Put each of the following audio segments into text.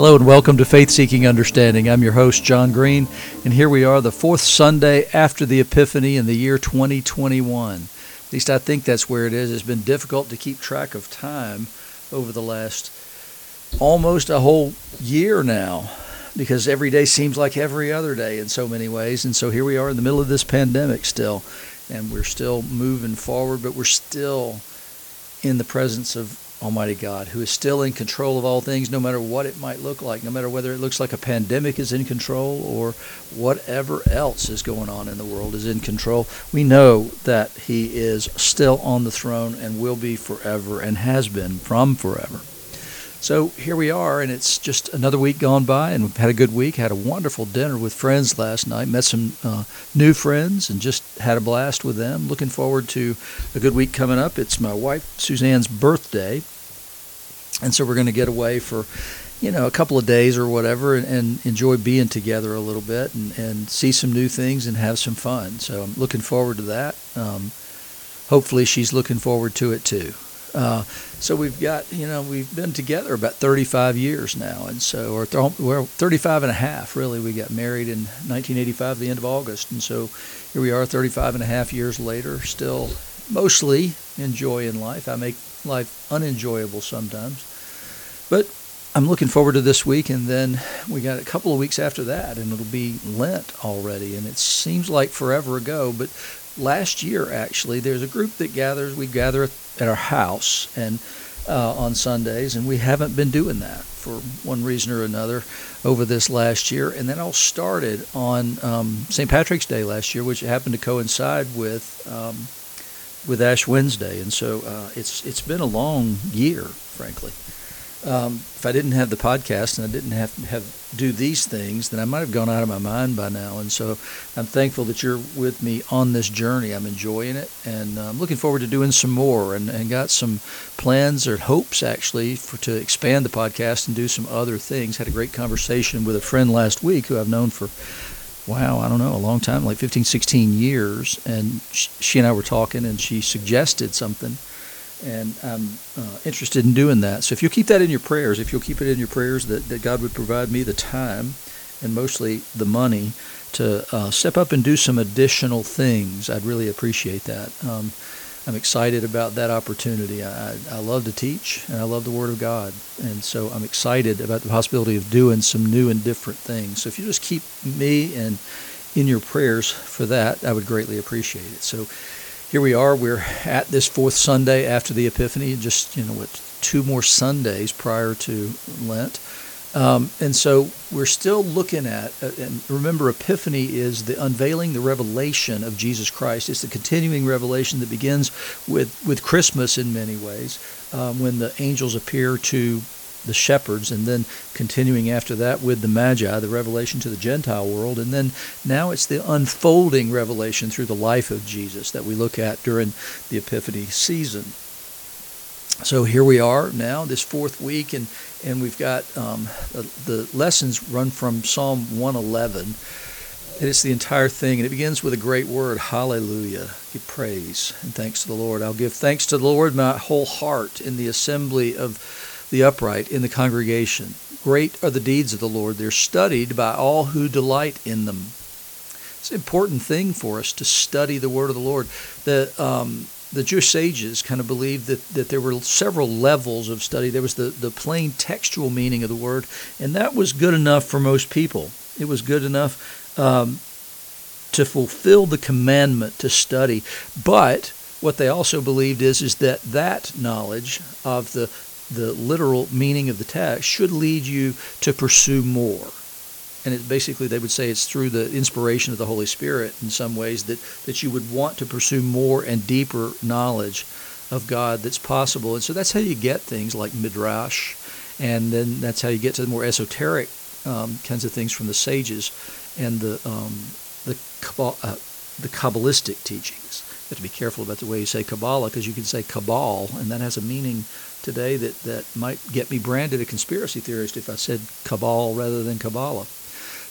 Hello and welcome to Faith Seeking Understanding. I'm your host, John Green, and here we are, the fourth Sunday after the Epiphany in the year 2021. At least I think that's where it is. It's been difficult to keep track of time over the last almost a whole year now because every day seems like every other day in so many ways. And so here we are in the middle of this pandemic still, and we're still moving forward, but we're still in the presence of Almighty God, who is still in control of all things, no matter what it might look like, no matter whether it looks like a pandemic is in control or whatever else is going on in the world is in control. We know that He is still on the throne and will be forever and has been from forever. So here we are, and it's just another week gone by, and we've had a good week. Had a wonderful dinner with friends last night. Met some uh, new friends, and just had a blast with them. Looking forward to a good week coming up. It's my wife Suzanne's birthday, and so we're going to get away for, you know, a couple of days or whatever, and, and enjoy being together a little bit, and, and see some new things and have some fun. So I'm looking forward to that. Um, hopefully, she's looking forward to it too. Uh, so we've got, you know, we've been together about 35 years now, and so, or th- well, 35 and a half, really. We got married in 1985, the end of August, and so here we are 35 and a half years later, still mostly enjoying life. I make life unenjoyable sometimes, but I'm looking forward to this week, and then we got a couple of weeks after that, and it'll be Lent already, and it seems like forever ago, but last year actually there's a group that gathers we gather at our house and uh, on sundays and we haven't been doing that for one reason or another over this last year. And then all started on um, st patrick's day last year which happened to coincide with um, with ash wednesday. And so uh, it's it's been a long year frankly um, if I didn't have the podcast and I didn't have have do these things, then I might have gone out of my mind by now. And so I'm thankful that you're with me on this journey. I'm enjoying it, and I'm looking forward to doing some more. And, and got some plans or hopes actually for to expand the podcast and do some other things. Had a great conversation with a friend last week who I've known for wow, I don't know, a long time, like 15, 16 years. And she and I were talking, and she suggested something and I'm uh, interested in doing that. So if you'll keep that in your prayers, if you'll keep it in your prayers, that, that God would provide me the time and mostly the money to uh, step up and do some additional things, I'd really appreciate that. Um, I'm excited about that opportunity. I, I love to teach and I love the Word of God. And so I'm excited about the possibility of doing some new and different things. So if you just keep me and in your prayers for that, I would greatly appreciate it. So here we are. We're at this fourth Sunday after the Epiphany, just you know what, two more Sundays prior to Lent, um, and so we're still looking at. Uh, and remember, Epiphany is the unveiling, the revelation of Jesus Christ. It's the continuing revelation that begins with with Christmas in many ways, um, when the angels appear to the shepherds, and then continuing after that with the Magi, the revelation to the Gentile world, and then now it's the unfolding revelation through the life of Jesus that we look at during the Epiphany season. So here we are now, this fourth week, and, and we've got um, the, the lessons run from Psalm 111. And it's the entire thing, and it begins with a great word, hallelujah. Give praise and thanks to the Lord. I'll give thanks to the Lord my whole heart in the assembly of the upright in the congregation. Great are the deeds of the Lord. They're studied by all who delight in them. It's an important thing for us to study the word of the Lord. The, um, the Jewish sages kind of believed that, that there were several levels of study. There was the, the plain textual meaning of the word, and that was good enough for most people. It was good enough um, to fulfill the commandment to study. But what they also believed is, is that that knowledge of the the literal meaning of the text should lead you to pursue more. And it basically, they would say it's through the inspiration of the Holy Spirit in some ways that, that you would want to pursue more and deeper knowledge of God that's possible. And so that's how you get things like Midrash, and then that's how you get to the more esoteric um, kinds of things from the sages and the, um, the, uh, the Kabbalistic teachings. You have to be careful about the way you say Kabbalah because you can say Cabal, and that has a meaning today that, that might get me branded a conspiracy theorist if I said cabal rather than Kabbalah.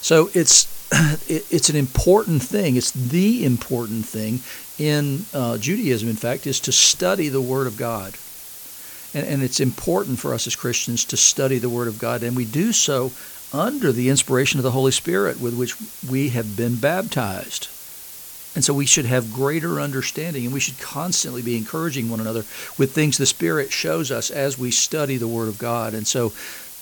So it's it, it's an important thing. It's the important thing in uh, Judaism. In fact, is to study the Word of God. And, and it's important for us as Christians to study the Word of God, and we do so under the inspiration of the Holy Spirit with which we have been baptized. And so we should have greater understanding, and we should constantly be encouraging one another with things the Spirit shows us as we study the Word of God. And so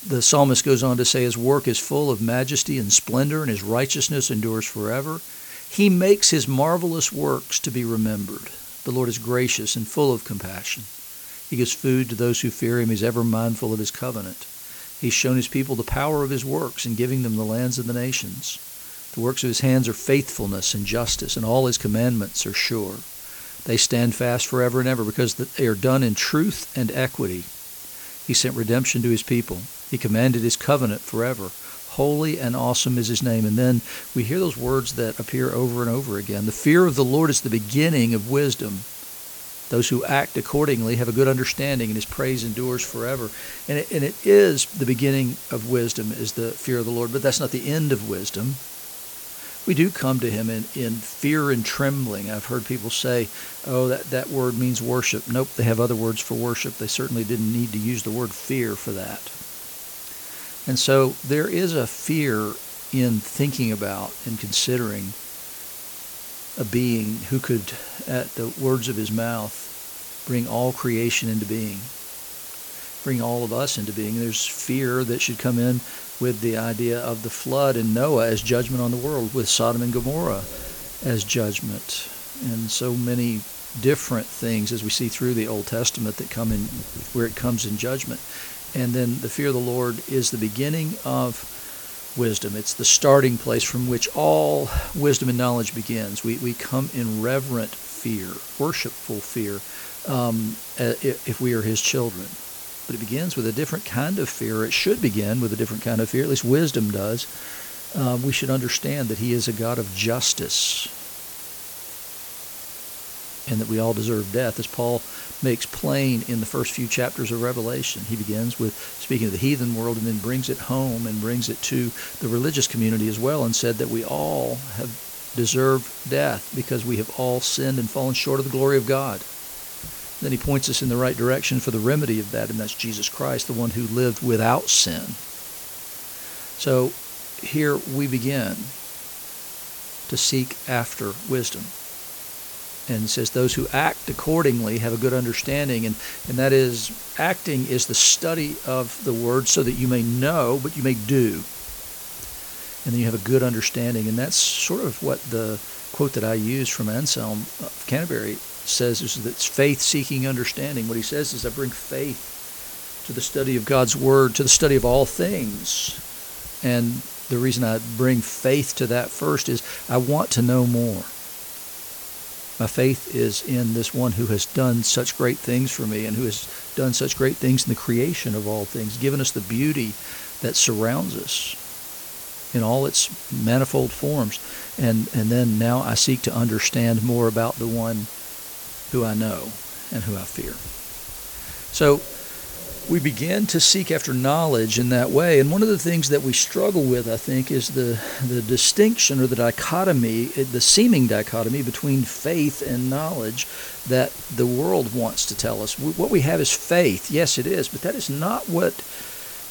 the psalmist goes on to say, His work is full of majesty and splendor, and His righteousness endures forever. He makes His marvelous works to be remembered. The Lord is gracious and full of compassion. He gives food to those who fear Him. He's ever mindful of His covenant. He's shown His people the power of His works in giving them the lands of the nations. The works of His hands are faithfulness and justice, and all His commandments are sure. They stand fast forever and ever because they are done in truth and equity. He sent redemption to His people. He commanded His covenant forever. Holy and awesome is his name. And then we hear those words that appear over and over again. The fear of the Lord is the beginning of wisdom. Those who act accordingly have a good understanding, and his praise endures forever. And it, and it is the beginning of wisdom, is the fear of the Lord, but that's not the end of wisdom. We do come to him in, in fear and trembling. I've heard people say, oh, that, that word means worship. Nope, they have other words for worship. They certainly didn't need to use the word fear for that. And so there is a fear in thinking about and considering a being who could, at the words of his mouth, bring all creation into being, bring all of us into being. There's fear that should come in with the idea of the flood and Noah as judgment on the world, with Sodom and Gomorrah as judgment, and so many different things as we see through the Old Testament that come in where it comes in judgment. And then the fear of the Lord is the beginning of wisdom. It's the starting place from which all wisdom and knowledge begins. We, we come in reverent fear, worshipful fear, um, if we are His children. But it begins with a different kind of fear. It should begin with a different kind of fear, at least wisdom does. Uh, we should understand that He is a God of justice and that we all deserve death, as Paul makes plain in the first few chapters of Revelation. He begins with speaking of the heathen world and then brings it home and brings it to the religious community as well and said that we all have deserved death because we have all sinned and fallen short of the glory of God. Then he points us in the right direction for the remedy of that, and that's Jesus Christ, the one who lived without sin. So here we begin to seek after wisdom and says those who act accordingly have a good understanding and, and that is acting is the study of the word so that you may know but you may do and then you have a good understanding and that's sort of what the quote that i used from anselm of canterbury says is that faith seeking understanding. What he says is i bring faith to the study of god's word to the study of all things. And the reason i bring faith to that first is i want to know more. My faith is in this one who has done such great things for me and who has done such great things in the creation of all things, given us the beauty that surrounds us in all its manifold forms. And, and then now I seek to understand more about the one who I know and who I fear. So we begin to seek after knowledge in that way. And one of the things that we struggle with, I think, is the, the distinction or the dichotomy, eh, the seeming dichotomy between faith and knowledge that the world wants to tell us. What we have is faith. Yes, it is, but that is not what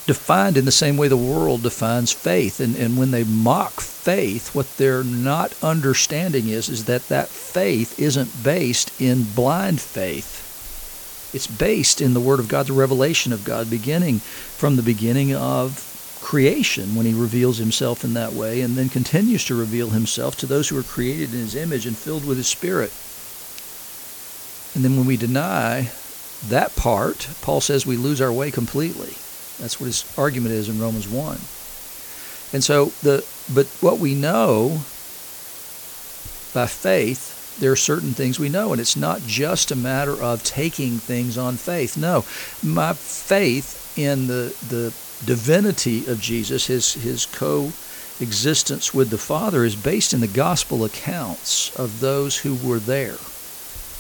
defined in the same way the world defines faith. And, and when they mock faith, what they're not understanding is, is that that faith isn't based in blind faith it's based in the Word of God, the revelation of God, beginning from the beginning of creation when He reveals Himself in that way, and then continues to reveal Himself to those who are created in His image and filled with His Spirit. And then when we deny that part, Paul says we lose our way completely. That's what his argument is in Romans 1. And so the but what we know by faith there are certain things we know, and it's not just a matter of taking things on faith. No, my faith in the the divinity of Jesus, his his coexistence with the Father, is based in the gospel accounts of those who were there,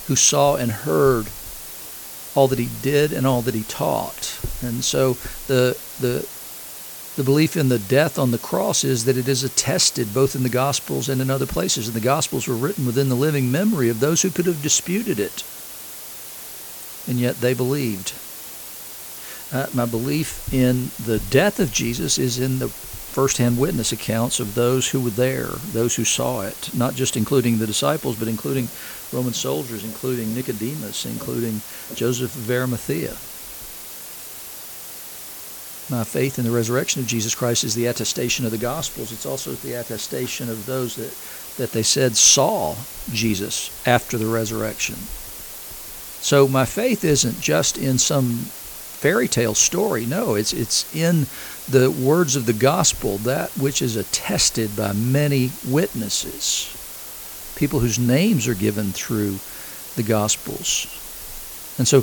who saw and heard all that he did and all that he taught. And so the the the belief in the death on the cross is that it is attested both in the Gospels and in other places. And the Gospels were written within the living memory of those who could have disputed it. And yet they believed. Uh, my belief in the death of Jesus is in the firsthand witness accounts of those who were there, those who saw it, not just including the disciples, but including Roman soldiers, including Nicodemus, including Joseph of Arimathea. My faith in the resurrection of Jesus Christ is the attestation of the Gospels. It's also the attestation of those that, that they said saw Jesus after the resurrection. So my faith isn't just in some fairy tale story. No, it's it's in the words of the gospel, that which is attested by many witnesses, people whose names are given through the gospels. And so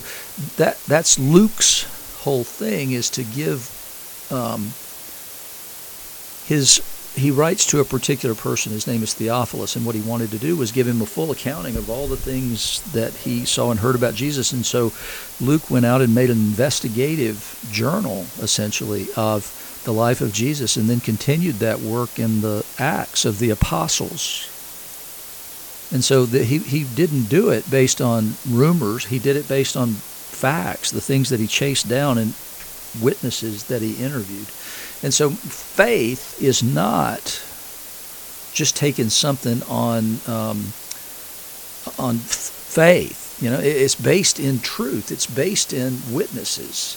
that that's Luke's whole thing is to give um, his he writes to a particular person. His name is Theophilus, and what he wanted to do was give him a full accounting of all the things that he saw and heard about Jesus. And so Luke went out and made an investigative journal, essentially, of the life of Jesus, and then continued that work in the Acts of the Apostles. And so the, he, he didn't do it based on rumors, he did it based on facts, the things that he chased down and witnesses that he interviewed. And so faith is not just taking something on um, on faith. You know, it's based in truth. It's based in witnesses.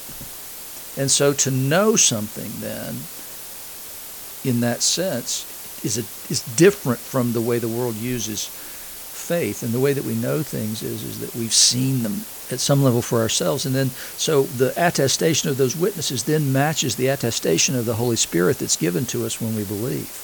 And so to know something then, in that sense, is a, is different from the way the world uses faith. And the way that we know things is is that we've seen them at some level for ourselves. And then, so the attestation of those witnesses then matches the attestation of the Holy Spirit that's given to us when we believe.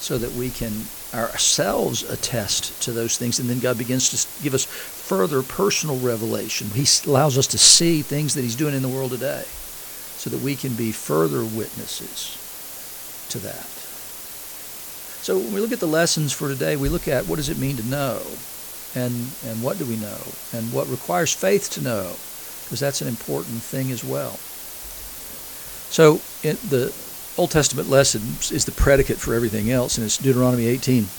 So that we can ourselves attest to those things. And then God begins to give us further personal revelation. He allows us to see things that He's doing in the world today so that we can be further witnesses to that. So when we look at the lessons for today, we look at what does it mean to know? And and what do we know? And what requires faith to know because that's an important thing as well. So the old testament lesson is the predicate for everything else and it's deuteronomy 18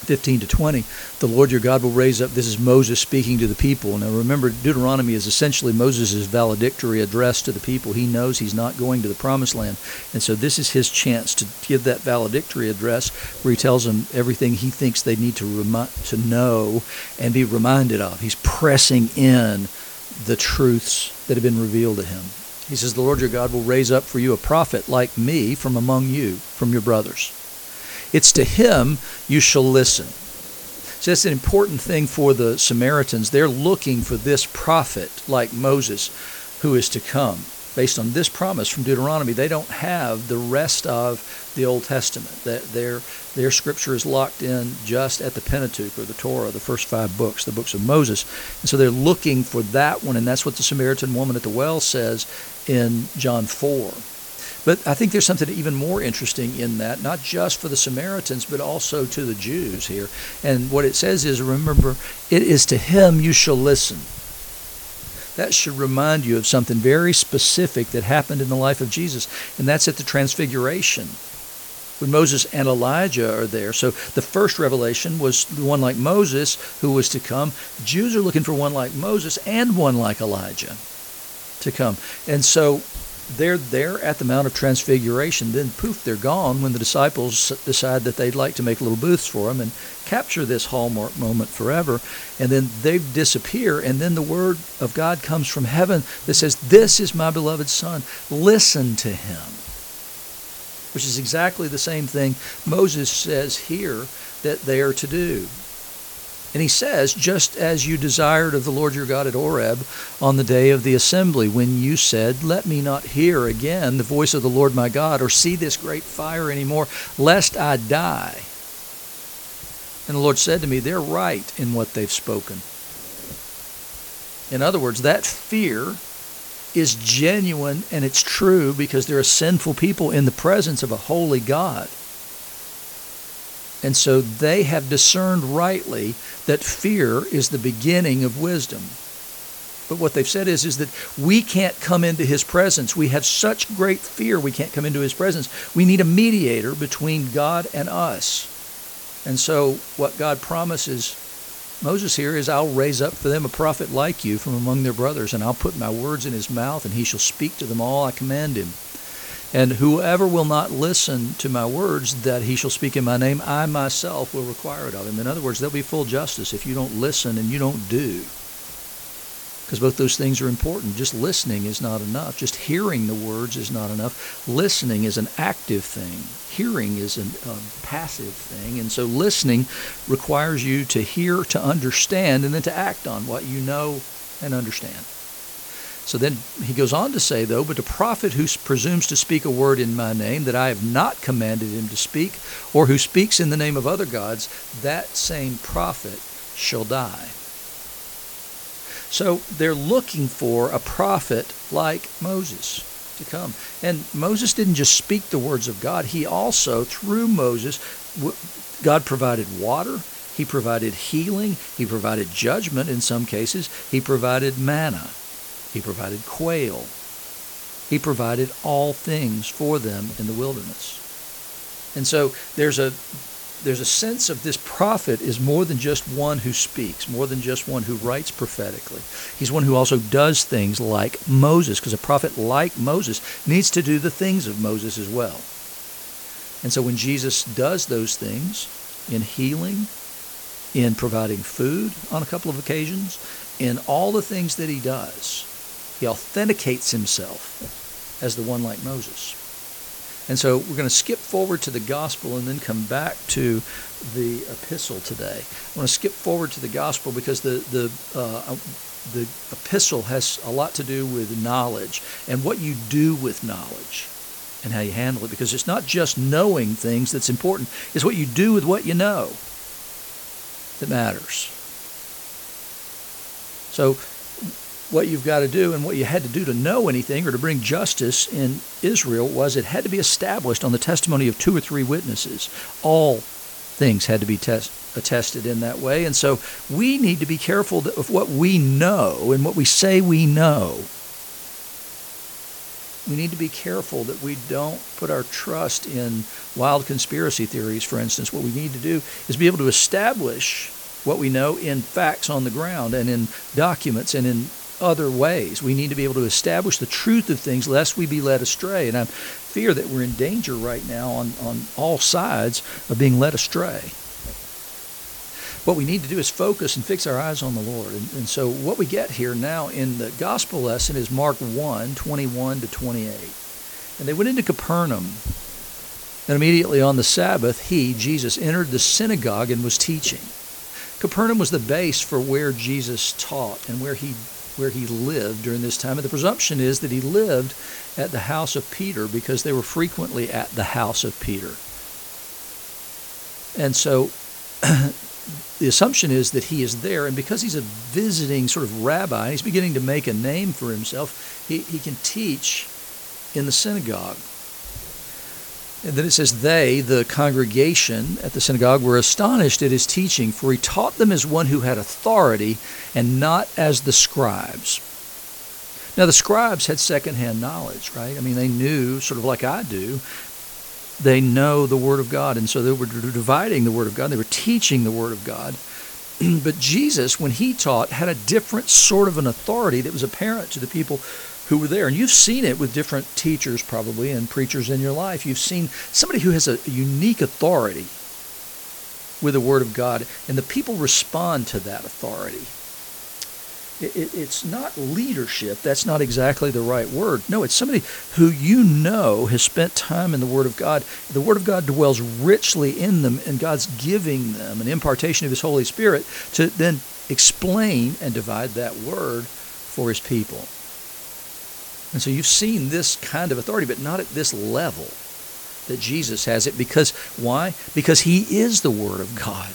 15 to 20, the Lord your God will raise up. This is Moses speaking to the people. Now remember, Deuteronomy is essentially Moses' valedictory address to the people. He knows he's not going to the promised land. And so this is his chance to give that valedictory address where he tells them everything he thinks they need to, to know and be reminded of. He's pressing in the truths that have been revealed to him. He says, The Lord your God will raise up for you a prophet like me from among you, from your brothers. It's to him you shall listen. So that's an important thing for the Samaritans. They're looking for this prophet like Moses who is to come. Based on this promise from Deuteronomy, they don't have the rest of the Old Testament. That their their scripture is locked in just at the Pentateuch or the Torah, the first five books, the books of Moses. And so they're looking for that one, and that's what the Samaritan woman at the well says in John 4. But I think there's something even more interesting in that, not just for the Samaritans, but also to the Jews here. And what it says is, remember, it is to him you shall listen. That should remind you of something very specific that happened in the life of Jesus, and that's at the Transfiguration when Moses and Elijah are there. So the first revelation was the one like Moses who was to come. Jews are looking for one like Moses and one like Elijah to come. And so they're there at the Mount of Transfiguration. Then, poof, they're gone when the disciples decide that they'd like to make little booths for them and capture this hallmark moment forever. And then they disappear. And then the word of God comes from heaven that says, This is my beloved Son. Listen to him. Which is exactly the same thing Moses says here that they are to do. And he says, just as you desired of the Lord your God at Horeb on the day of the assembly, when you said, Let me not hear again the voice of the Lord my God, or see this great fire anymore, lest I die. And the Lord said to me, They're right in what they've spoken. In other words, that fear is genuine and it's true because there are sinful people in the presence of a holy God. And so they have discerned rightly that fear is the beginning of wisdom. But what they've said is, is that we can't come into his presence. We have such great fear we can't come into his presence. We need a mediator between God and us. And so what God promises Moses here is, I'll raise up for them a prophet like you from among their brothers, and I'll put my words in his mouth, and he shall speak to them all I command him. And whoever will not listen to my words that he shall speak in my name, I myself will require it of him. In other words, there'll be full justice if you don't listen and you don't do. Because both those things are important. Just listening is not enough. Just hearing the words is not enough. Listening is an active thing. Hearing is a passive thing. And so listening requires you to hear, to understand, and then to act on what you know and understand. So then he goes on to say, though, but a prophet who presumes to speak a word in my name that I have not commanded him to speak, or who speaks in the name of other gods, that same prophet shall die. So they're looking for a prophet like Moses to come. And Moses didn't just speak the words of God, he also, through Moses, God provided water. He provided healing. He provided judgment in some cases. He provided manna. He provided quail. He provided all things for them in the wilderness. And so there's a there's a sense of this prophet is more than just one who speaks, more than just one who writes prophetically. He's one who also does things like Moses, because a prophet like Moses needs to do the things of Moses as well. And so when Jesus does those things in healing, in providing food on a couple of occasions, in all the things that he does, he authenticates himself as the one like Moses. And so we're going to skip forward to the gospel and then come back to the epistle today. I want to skip forward to the gospel because the the uh, the epistle has a lot to do with knowledge and what you do with knowledge and how you handle it because it's not just knowing things that's important it's what you do with what you know that matters so what you've got to do and what you had to do to know anything or to bring justice in Israel was it had to be established on the testimony of two or three witnesses. All things had to be test, attested in that way. And so we need to be careful of what we know and what we say we know. We need to be careful that we don't put our trust in wild conspiracy theories, for instance. What we need to do is be able to establish what we know in facts on the ground and in documents and in other ways. We need to be able to establish the truth of things lest we be led astray. And I fear that we're in danger right now on, on all sides of being led astray. What we need to do is focus and fix our eyes on the Lord. And, and so what we get here now in the gospel lesson is Mark 1, 21 to 28. And they went into Capernaum. And immediately on the Sabbath, he, Jesus, entered the synagogue and was teaching. Capernaum was the base for where Jesus taught and where he where he lived during this time. And the presumption is that he lived at the house of Peter because they were frequently at the house of Peter. And so the assumption is that he is there, and because he's a visiting sort of rabbi, he's beginning to make a name for himself, he, he can teach in the synagogue. And then it says, They, the congregation at the synagogue, were astonished at his teaching, for he taught them as one who had authority and not as the scribes. Now, the scribes had secondhand knowledge, right? I mean, they knew, sort of like I do, they know the Word of God. And so they were dividing the Word of God, they were teaching the Word of God. but Jesus, when he taught, had a different sort of an authority that was apparent to the people who were there. And you've seen it with different teachers, probably, and preachers in your life. You've seen somebody who has a unique authority with the Word of God, and the people respond to that authority. It, it, it's not leadership. That's not exactly the right word. No, it's somebody who you know has spent time in the Word of God. The Word of God dwells richly in them, and God's giving them an impartation of His Holy Spirit to then explain and divide that Word for His people. And so you've seen this kind of authority, but not at this level that Jesus has it. Because why? Because he is the Word of God.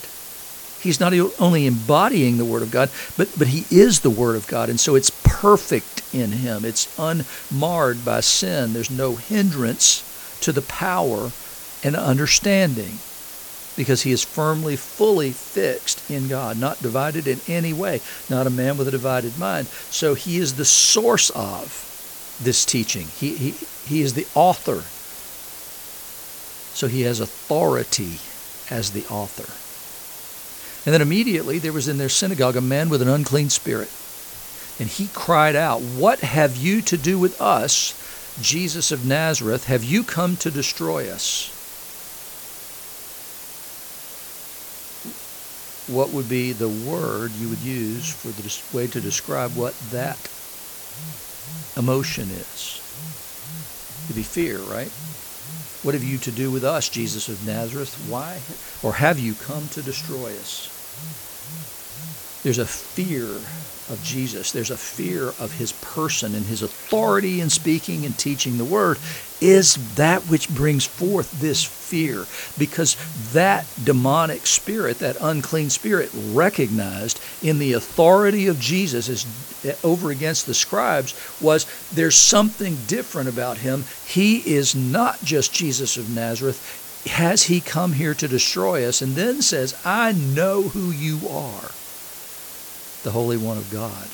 He's not only embodying the Word of God, but, but he is the Word of God. And so it's perfect in him. It's unmarred by sin. There's no hindrance to the power and understanding because he is firmly, fully fixed in God, not divided in any way, not a man with a divided mind. So he is the source of this teaching. He, he, he is the author. So he has authority as the author. And then immediately there was in their synagogue a man with an unclean spirit. And he cried out, What have you to do with us, Jesus of Nazareth? Have you come to destroy us? What would be the word you would use for the way to describe what that emotion is? It'd be fear, right? What have you to do with us, Jesus of Nazareth? Why? Or have you come to destroy us? There's a fear of Jesus. There's a fear of his person and his authority in speaking and teaching the word is that which brings forth this fear because that demonic spirit, that unclean spirit recognized in the authority of Jesus as eh, over against the scribes was there's something different about him. He is not just Jesus of Nazareth. Has he come here to destroy us? And then says, I know who you are the Holy One of God.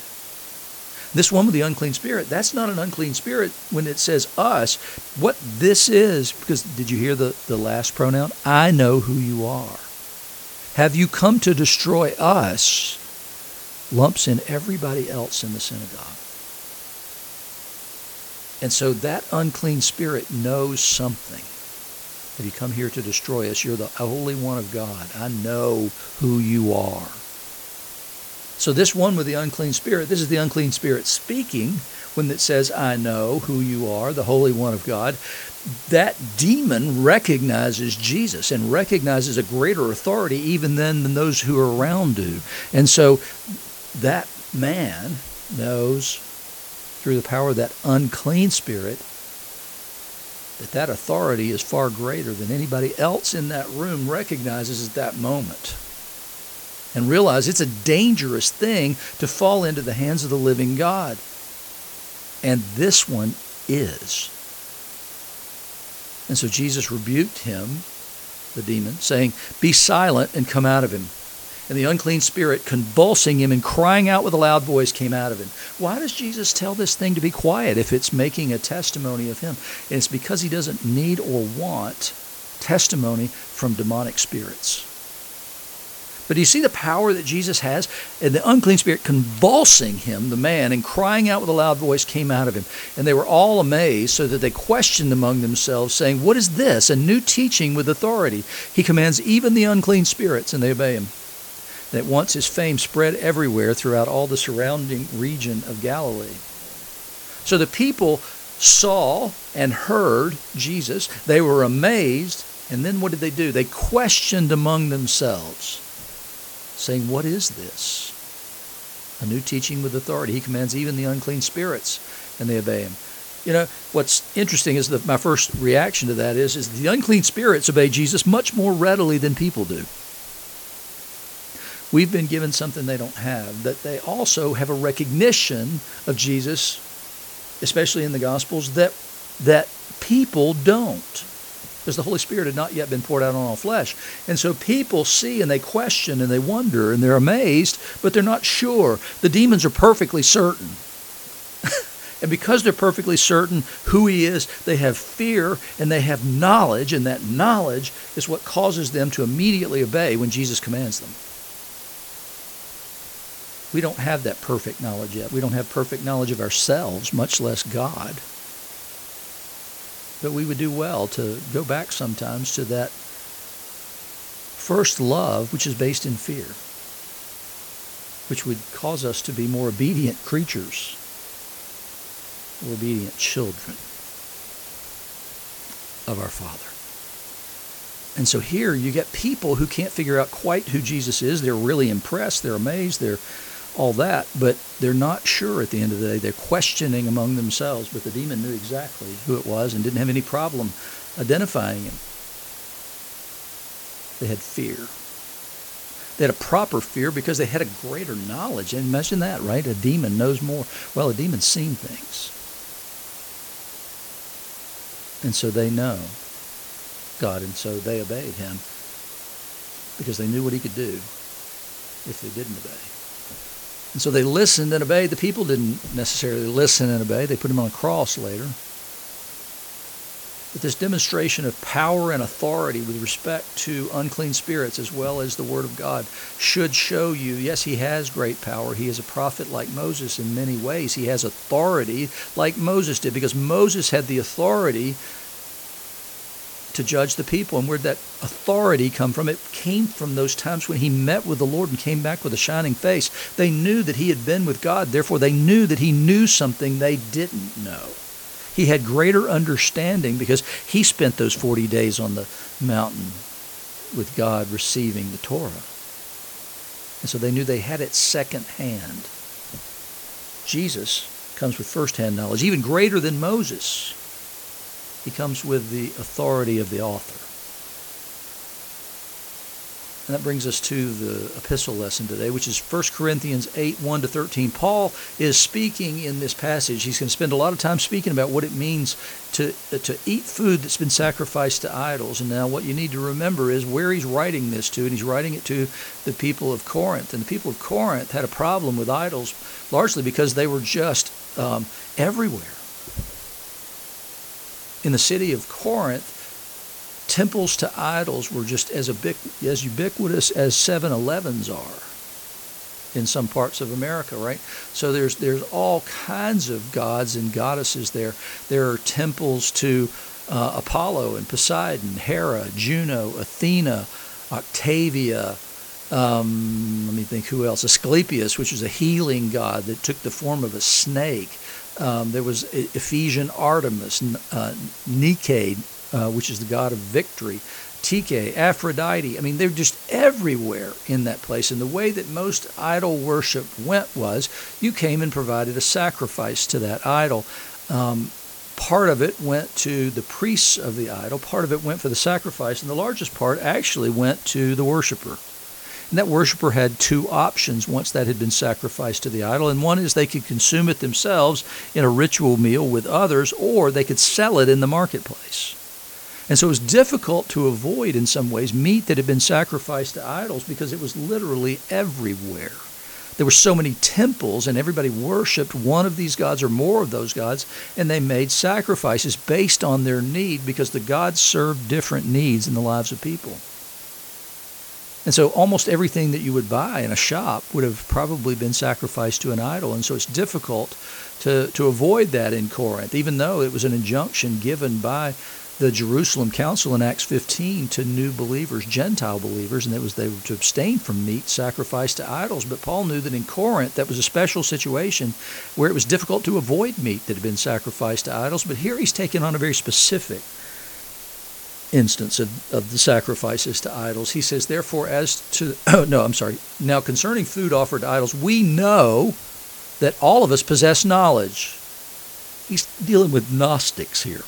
This one with the unclean spirit, that's not an unclean spirit when it says us. What this is, because did you hear the, the last pronoun? I know who you are. Have you come to destroy us? Lumps in everybody else in the synagogue. And so that unclean spirit knows something. Have you come here to destroy us? You're the Holy One of God. I know who you are. So this one with the unclean spirit, this is the unclean spirit speaking when it says, I know who you are, the Holy One of God. That demon recognizes Jesus and recognizes a greater authority even than, than those who are around do. And so that man knows through the power of that unclean spirit that that authority is far greater than anybody else in that room recognizes at that moment and realize it's a dangerous thing to fall into the hands of the living God. And this one is. And so Jesus rebuked him, the demon, saying, Be silent and come out of him. And the unclean spirit, convulsing him and crying out with a loud voice, came out of him. Why does Jesus tell this thing to be quiet if it's making a testimony of him? And it's because he doesn't need or want testimony from demonic spirits. But do you see the power that Jesus has? And the unclean spirit convulsing him, the man, and crying out with a loud voice came out of him. And they were all amazed, so that they questioned among themselves, saying, What is this? A new teaching with authority. He commands even the unclean spirits, and they obey him. And at once his fame spread everywhere throughout all the surrounding region of Galilee. So the people saw and heard Jesus. They were amazed. And then what did they do? They questioned among themselves saying, What is this? A new teaching with authority. He commands even the unclean spirits, and they obey him. You know, what's interesting is that my first reaction to that is, is the unclean spirits obey Jesus much more readily than people do. We've been given something they don't have, that they also have a recognition of Jesus, especially in the Gospels, that that people don't because the Holy Spirit had not yet been poured out on all flesh. And so people see and they question and they wonder and they're amazed, but they're not sure. The demons are perfectly certain. and because they're perfectly certain who he is, they have fear and they have knowledge, and that knowledge is what causes them to immediately obey when Jesus commands them. We don't have that perfect knowledge yet. We don't have perfect knowledge of ourselves, much less God. But we would do well to go back sometimes to that first love, which is based in fear, which would cause us to be more obedient creatures, or obedient children of our Father. And so here you get people who can't figure out quite who Jesus is. They're really impressed, they're amazed, they're all that, but they're not sure at the end of the day. They're questioning among themselves, but the demon knew exactly who it was and didn't have any problem identifying him. They had fear. They had a proper fear because they had a greater knowledge. And imagine that, right? A demon knows more. Well, a demon's seen things. And so they know God, and so they obeyed him because they knew what he could do if they didn't obey. And so they listened and obeyed. The people didn't necessarily listen and obey. They put him on a cross later. But this demonstration of power and authority with respect to unclean spirits as well as the Word of God should show you yes, he has great power. He is a prophet like Moses in many ways. He has authority like Moses did because Moses had the authority to judge the people. And where'd that authority come from? It came from those times when he met with the Lord and came back with a shining face. They knew that he had been with God, therefore, they knew that he knew something they didn't know. He had greater understanding because he spent those 40 days on the mountain with God receiving the Torah. And so they knew they had it second hand. Jesus comes with first hand knowledge, even greater than Moses. He comes with the authority of the author. And that brings us to the epistle lesson today, which is 1 Corinthians 8 1 to 13. Paul is speaking in this passage. He's going to spend a lot of time speaking about what it means to, to eat food that's been sacrificed to idols. And now, what you need to remember is where he's writing this to, and he's writing it to the people of Corinth. And the people of Corinth had a problem with idols largely because they were just um, everywhere. In the city of Corinth, temples to idols were just as, ubiqu- as ubiquitous as 7-Elevens are in some parts of America, right? So there's there's all kinds of gods and goddesses there. There are temples to uh, Apollo and Poseidon, Hera, Juno, Athena, Octavia. Um, let me think who else. Asclepius, which is a healing god that took the form of a snake. Um, there was Ephesian Artemis, uh, Nike, uh, which is the god of victory, Tyche, Aphrodite. I mean, they're just everywhere in that place. And the way that most idol worship went was you came and provided a sacrifice to that idol. Um, part of it went to the priests of the idol, part of it went for the sacrifice, and the largest part actually went to the worshiper. And that worshiper had two options once that had been sacrificed to the idol. And one is they could consume it themselves in a ritual meal with others, or they could sell it in the marketplace. And so it was difficult to avoid, in some ways, meat that had been sacrificed to idols because it was literally everywhere. There were so many temples, and everybody worshiped one of these gods or more of those gods, and they made sacrifices based on their need because the gods served different needs in the lives of people. And so almost everything that you would buy in a shop would have probably been sacrificed to an idol. And so it's difficult to, to avoid that in Corinth, even though it was an injunction given by the Jerusalem Council in Acts 15 to new believers, Gentile believers, and it was they were to abstain from meat sacrificed to idols. But Paul knew that in Corinth that was a special situation where it was difficult to avoid meat that had been sacrificed to idols. But here he's taken on a very specific instance of, of the sacrifices to idols. He says, therefore, as to oh, no, I'm sorry. Now concerning food offered to idols, we know that all of us possess knowledge. He's dealing with Gnostics here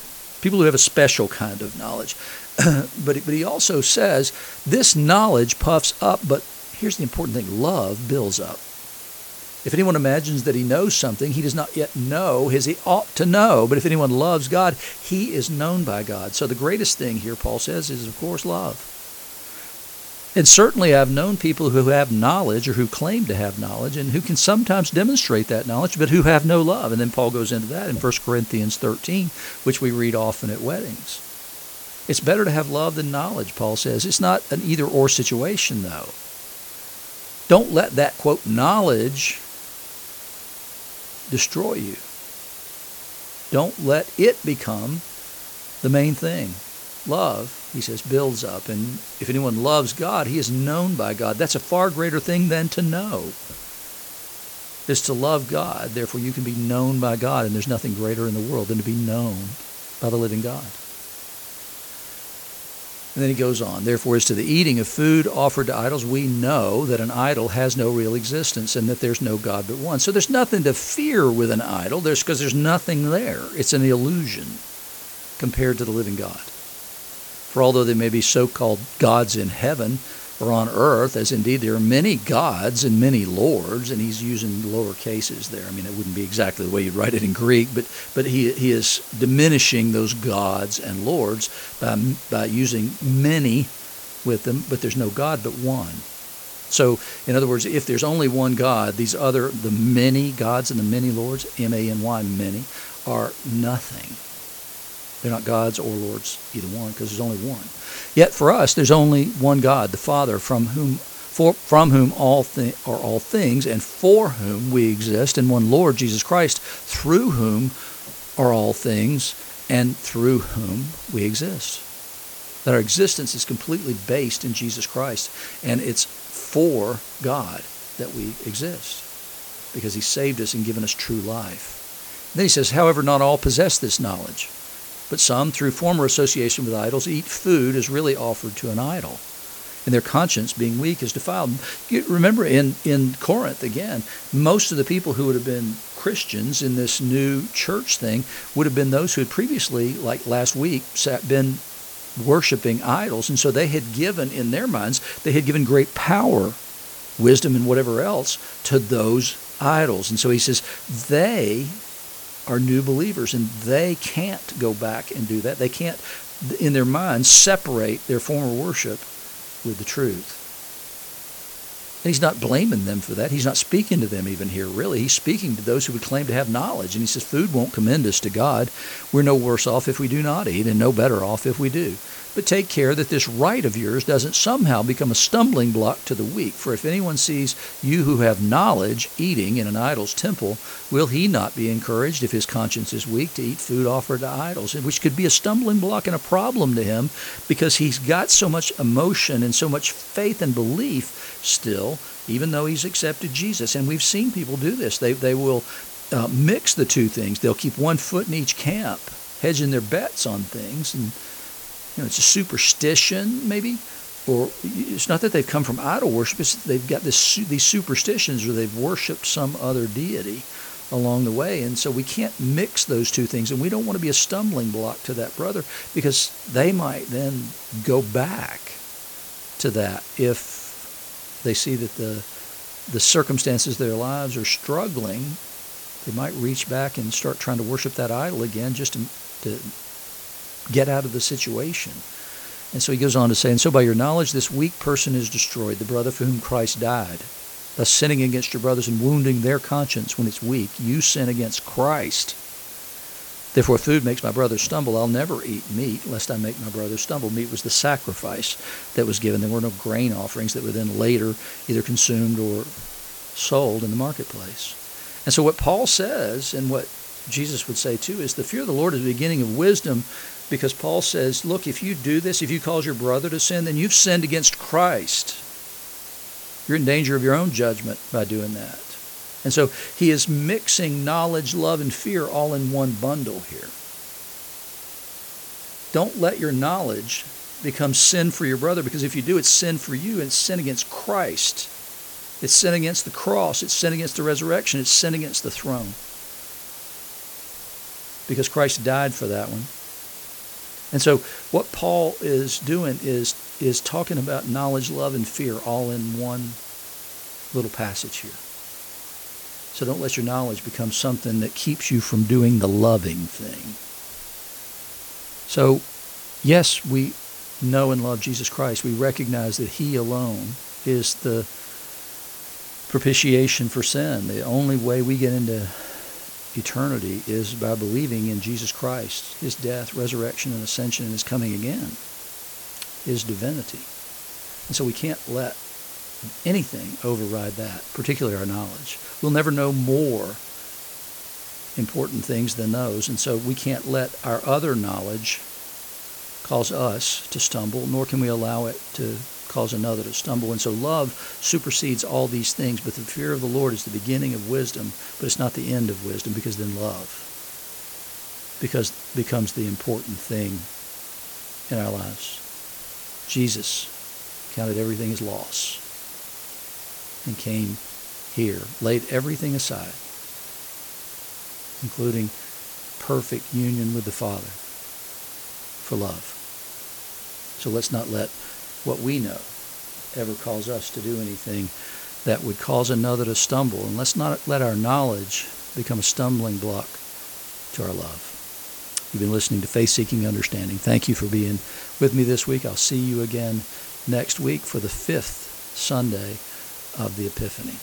people who have a special kind of knowledge. but, but he also says this knowledge puffs up, but here's the important thing love builds up. If anyone imagines that he knows something, he does not yet know as he ought to know. But if anyone loves God, he is known by God. So the greatest thing here, Paul says, is, of course, love. And certainly I've known people who have knowledge or who claim to have knowledge and who can sometimes demonstrate that knowledge, but who have no love. And then Paul goes into that in 1 Corinthians 13, which we read often at weddings. It's better to have love than knowledge, Paul says. It's not an either or situation, though. Don't let that, quote, knowledge destroy you. Don't let it become the main thing love, he says, builds up. And if anyone loves God, he is known by God. That's a far greater thing than to know. Is to love God. Therefore, you can be known by God, and there's nothing greater in the world than to be known by the living God. And then he goes on, therefore, as to the eating of food offered to idols, we know that an idol has no real existence and that there's no God but one. So there's nothing to fear with an idol there's because there's nothing there. It's an illusion compared to the living God. For although there may be so called gods in heaven or on earth, as indeed there are many gods and many lords, and he's using lower cases there. I mean, it wouldn't be exactly the way you'd write it in Greek, but, but he, he is diminishing those gods and lords by, by using many with them, but there's no God but one. So, in other words, if there's only one God, these other, the many gods and the many lords, M A N Y, many, are nothing. They're not gods or lords, either one, because there's only one. Yet for us, there's only one God, the Father, from whom for, from whom all thi- are all things, and for whom we exist, and one Lord Jesus Christ, through whom are all things, and through whom we exist. That our existence is completely based in Jesus Christ, and it's for God that we exist, because He saved us and given us true life. And then He says, however, not all possess this knowledge, but some, through former association with idols, eat food as really offered to an idol and their conscience being weak is defiled. Remember in, in Corinth, again, most of the people who would have been Christians in this new church thing would have been those who had previously, like last week, sat, been worshiping idols. And so they had given, in their minds, they had given great power, wisdom, and whatever else to those idols. And so he says, they are new believers and they can't go back and do that. They can't, in their minds, separate their former worship with the truth. And he's not blaming them for that. He's not speaking to them even here, really. He's speaking to those who would claim to have knowledge. And he says, Food won't commend us to God. We're no worse off if we do not eat, and no better off if we do. But take care that this right of yours doesn't somehow become a stumbling block to the weak. For if anyone sees you who have knowledge eating in an idol's temple, will he not be encouraged if his conscience is weak to eat food offered to idols? Which could be a stumbling block and a problem to him because he's got so much emotion and so much faith and belief still, even though he's accepted Jesus. And we've seen people do this. They, they will uh, mix the two things. They'll keep one foot in each camp, hedging their bets on things. And you know, it's a superstition, maybe, or it's not that they've come from idol worship. It's they've got this these superstitions, or they've worshipped some other deity along the way, and so we can't mix those two things. And we don't want to be a stumbling block to that brother because they might then go back to that if they see that the the circumstances of their lives are struggling. They might reach back and start trying to worship that idol again just to, to get out of the situation. And so he goes on to say, And so by your knowledge, this weak person is destroyed, the brother for whom Christ died. Thus, sinning against your brothers and wounding their conscience when it's weak, you sin against Christ. Therefore, food makes my brothers stumble. I'll never eat meat, lest I make my brothers stumble. Meat was the sacrifice that was given. There were no grain offerings that were then later either consumed or sold in the marketplace. And so, what Paul says, and what Jesus would say too, is the fear of the Lord is the beginning of wisdom because Paul says, look, if you do this, if you cause your brother to sin, then you've sinned against Christ. You're in danger of your own judgment by doing that. And so he is mixing knowledge, love, and fear all in one bundle here. Don't let your knowledge become sin for your brother because if you do, it's sin for you and sin against Christ. It's sin against the cross. It's sin against the resurrection. It's sin against the throne. Because Christ died for that one. And so what Paul is doing is is talking about knowledge, love, and fear all in one little passage here. So don't let your knowledge become something that keeps you from doing the loving thing. So, yes, we know and love Jesus Christ. We recognize that He alone is the propitiation for sin. The only way we get into eternity is by believing in Jesus Christ, his death, resurrection, and ascension, and his coming again, his divinity. And so we can't let anything override that, particularly our knowledge. We'll never know more important things than those, and so we can't let our other knowledge cause us to stumble, nor can we allow it to cause another to stumble. And so love supersedes all these things, but the fear of the Lord is the beginning of wisdom, but it's not the end of wisdom because then love because becomes the important thing in our lives. Jesus counted everything as loss and came here, laid everything aside, including perfect union with the Father for love. So let's not let what we know ever cause us to do anything that would cause another to stumble. And let's not let our knowledge become a stumbling block to our love. You've been listening to Faith Seeking Understanding. Thank you for being with me this week. I'll see you again next week for the fifth Sunday of the Epiphany.